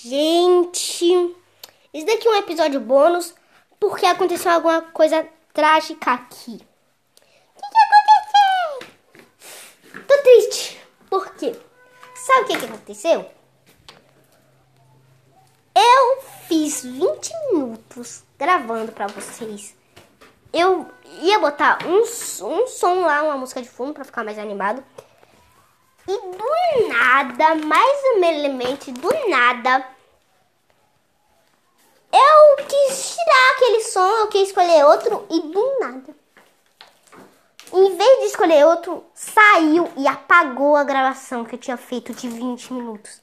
Gente, isso daqui é um episódio bônus porque aconteceu alguma coisa trágica aqui. O que, que aconteceu? Tô triste. Por quê? Sabe o que, que aconteceu? Eu fiz 20 minutos gravando pra vocês. Eu ia botar um, um som lá, uma música de fundo pra ficar mais animado. E do nada, mais humildemente, do nada, eu quis tirar aquele som, eu quis escolher outro e do nada. Em vez de escolher outro, saiu e apagou a gravação que eu tinha feito de 20 minutos.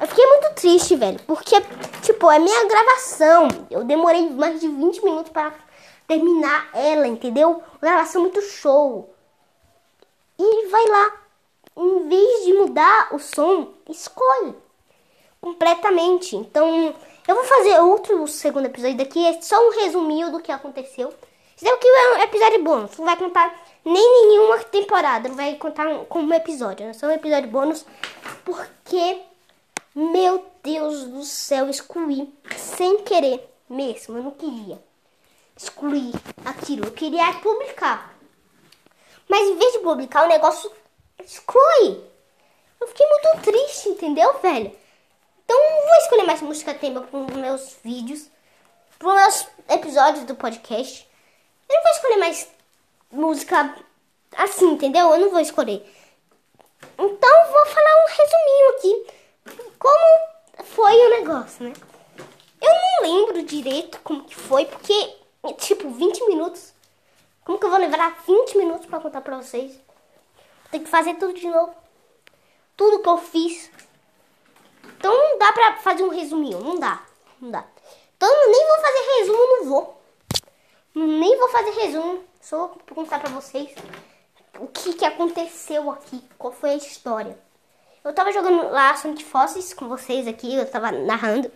Eu fiquei muito triste, velho, porque, tipo, é minha gravação. Eu demorei mais de 20 minutos para terminar ela, entendeu? Gravação muito show. E vai lá, em vez de mudar o som, escolhe completamente. Então, eu vou fazer outro segundo episódio daqui, é só um resuminho do que aconteceu. Isso daqui é um episódio bônus, não vai contar nem nenhuma temporada, não vai contar como um episódio, é só um episódio bônus, porque, meu Deus do céu, excluí sem querer mesmo, eu não queria excluir aquilo, eu queria publicar. Mas em vez de publicar, o negócio exclui. Eu fiquei muito triste, entendeu, velho? Então vou escolher mais música tema para os meus vídeos, para os meus episódios do podcast. Eu não vou escolher mais música assim, entendeu? Eu não vou escolher. Então vou falar um resuminho aqui. Como foi o negócio, né? Eu não lembro direito como que foi, porque, tipo, 20 minutos. Como que eu vou levar 20 minutos para contar para vocês? Tem que fazer tudo de novo. Tudo que eu fiz. Então não dá pra fazer um resuminho. Não dá. Não dá. Então nem vou fazer resumo, não vou. Nem vou fazer resumo. Só vou contar pra vocês o que, que aconteceu aqui. Qual foi a história. Eu tava jogando lá Sonic Forces com vocês aqui. Eu tava narrando.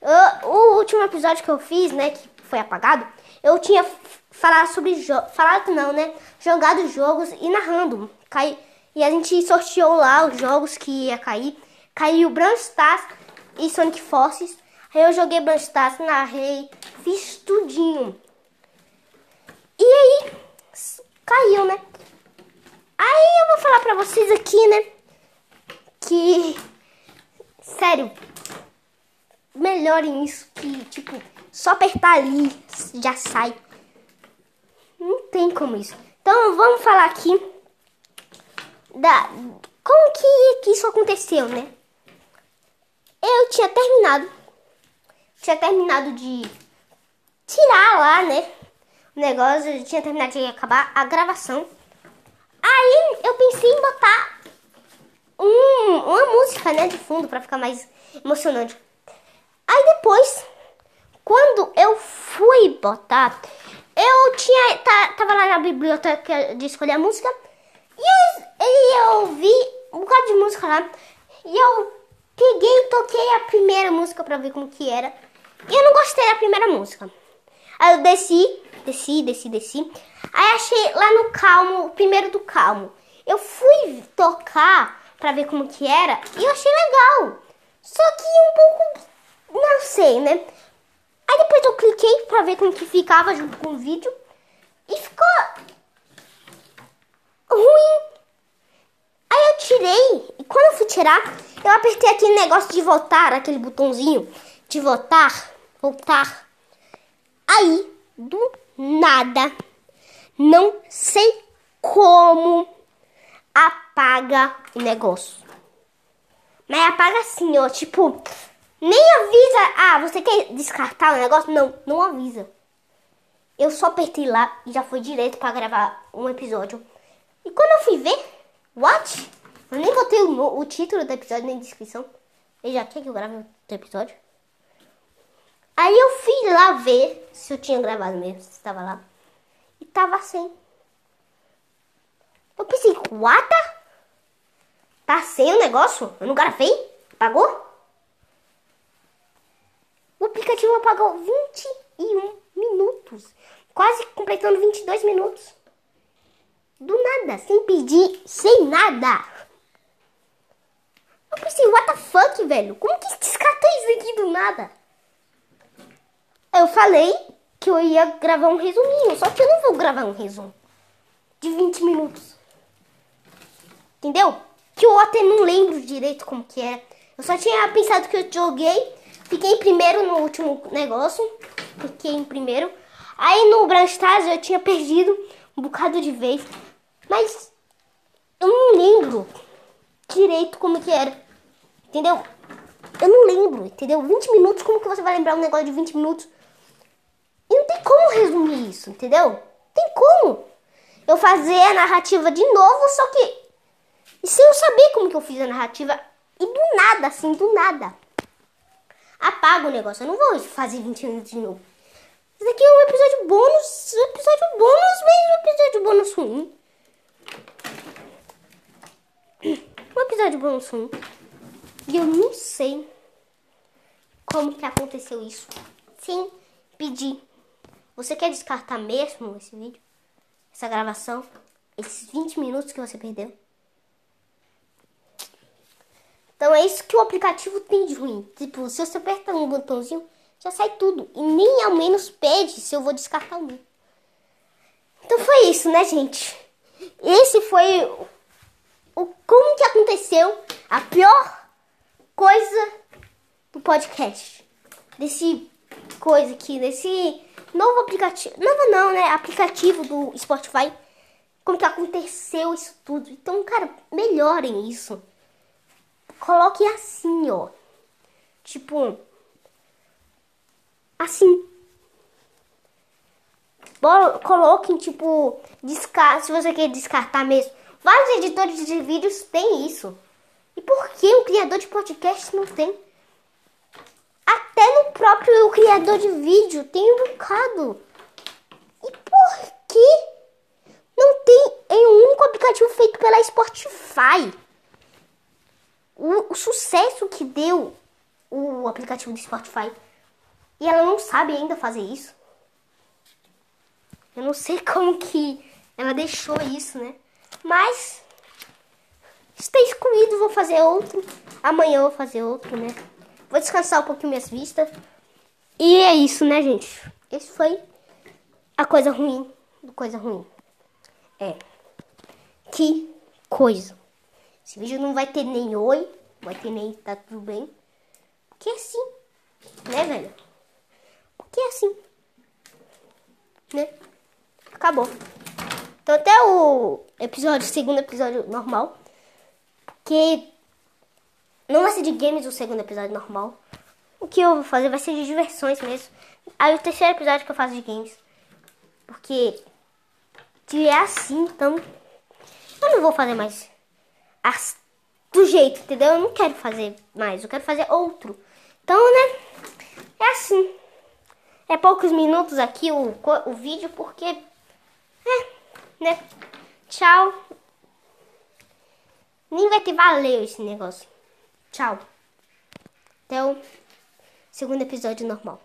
Eu, o último episódio que eu fiz, né? Que foi apagado. Eu tinha falado sobre... Falado não, né? Jogado jogos e narrando cai, e a gente sorteou lá os jogos que ia cair. Caiu Brawl Stars e Sonic Forces. Aí eu joguei Brawl Stars, narrei, fiz tudinho. E aí, caiu, né? Aí eu vou falar pra vocês aqui, né? Que, sério, melhorem isso. Que, tipo, só apertar ali já sai. Não tem como isso. Então vamos falar aqui da como que, que isso aconteceu, né? Eu tinha terminado, tinha terminado de tirar lá, né? O negócio, eu tinha terminado de acabar a gravação. Aí eu pensei em botar um, uma música, né, de fundo para ficar mais emocionante. Aí depois, fui botar, eu tinha tava lá na biblioteca de escolher a música e eu, eu ouvi um bocado de música lá. E eu peguei e toquei a primeira música pra ver como que era. E eu não gostei da primeira música. Aí eu desci, desci, desci, desci. Aí achei lá no calmo, o primeiro do calmo. Eu fui tocar pra ver como que era e eu achei legal. Só que um pouco, não sei, né? Cliquei pra ver como que ficava junto com o vídeo. E ficou ruim. Aí eu tirei, e quando eu fui tirar, eu apertei aquele negócio de voltar, aquele botãozinho de voltar, voltar. Aí, do nada, não sei como apaga o negócio. Mas apaga assim, ó, tipo, nem avisa. Ah, você quer descartar o negócio? Não, não avisa. Eu só apertei lá e já foi direto para gravar um episódio. E quando eu fui ver, what? Eu nem botei o, o título do episódio na descrição. Ele já quer que eu grave o episódio? Aí eu fui lá ver se eu tinha gravado mesmo, se estava lá. E tava sem. Eu pensei, what? Tá sem o negócio? Eu não gravei? Apagou? O aplicativo apagou 21 minutos. Quase completando 22 minutos. Do nada, sem pedir, sem nada. Eu pensei, what the fuck, velho? Como que descartou assim do nada. Eu falei que eu ia gravar um resuminho, só que eu não vou gravar um resumo de 20 minutos. Entendeu? Que eu até não lembro direito como que é. Eu só tinha pensado que eu joguei, fiquei em primeiro no último negócio, fiquei em primeiro. Aí no Grand Stars eu tinha perdido um bocado de vez, mas eu não lembro direito como que era. Entendeu? Eu não lembro, entendeu? 20 minutos, como que você vai lembrar um negócio de 20 minutos? E não tem como resumir isso, entendeu? Tem como eu fazer a narrativa de novo, só que e sem eu saber como que eu fiz a narrativa e do nada, assim, do nada. Apaga o negócio, eu não vou fazer 20 minutos de novo. Isso aqui é um episódio bônus, episódio bônus, mas um episódio bônus ruim. Um episódio bônus ruim. E eu não sei como que aconteceu isso. Sem pedir. Você quer descartar mesmo esse vídeo? Essa gravação? Esses 20 minutos que você perdeu? Então é isso que o aplicativo tem de ruim. Tipo, se você aperta um botãozinho, já sai tudo. E nem ao menos pede se eu vou descartar meu. Então foi isso, né, gente? Esse foi o como que aconteceu a pior coisa do podcast. Desse coisa aqui, desse novo aplicativo. Novo não, né? Aplicativo do Spotify. Como que aconteceu isso tudo. Então, cara, melhorem isso. Coloque assim, ó. Tipo. Assim. Coloquem, tipo, descar se você quer descartar mesmo. Vários editores de vídeos têm isso. E por que um criador de podcast não tem? Até no próprio criador de vídeo tem um bocado. E por que não tem em um único aplicativo feito pela Spotify? O, o sucesso que deu o aplicativo do Spotify. E ela não sabe ainda fazer isso. Eu não sei como que ela deixou isso, né? Mas está excluído, vou fazer outro. Amanhã eu vou fazer outro, né? Vou descansar um pouquinho minhas vistas. E é isso, né, gente? Esse foi a coisa ruim do coisa ruim. É. Que coisa. Esse vídeo não vai ter nem oi, vai ter nem tá tudo bem. Porque é assim, né, velho? Porque é assim. Né? Acabou. Então até o episódio, segundo episódio normal. Porque não vai ser de games o segundo episódio normal. O que eu vou fazer vai ser de diversões mesmo. Aí o terceiro episódio que eu faço de games. Porque se é assim, então eu não vou fazer mais as, do jeito, entendeu? Eu não quero fazer mais, eu quero fazer outro. Então, né? É assim. É poucos minutos aqui o, o vídeo, porque. É, né? Tchau. Nem vai ter valeu esse negócio. Tchau. Até o segundo episódio normal.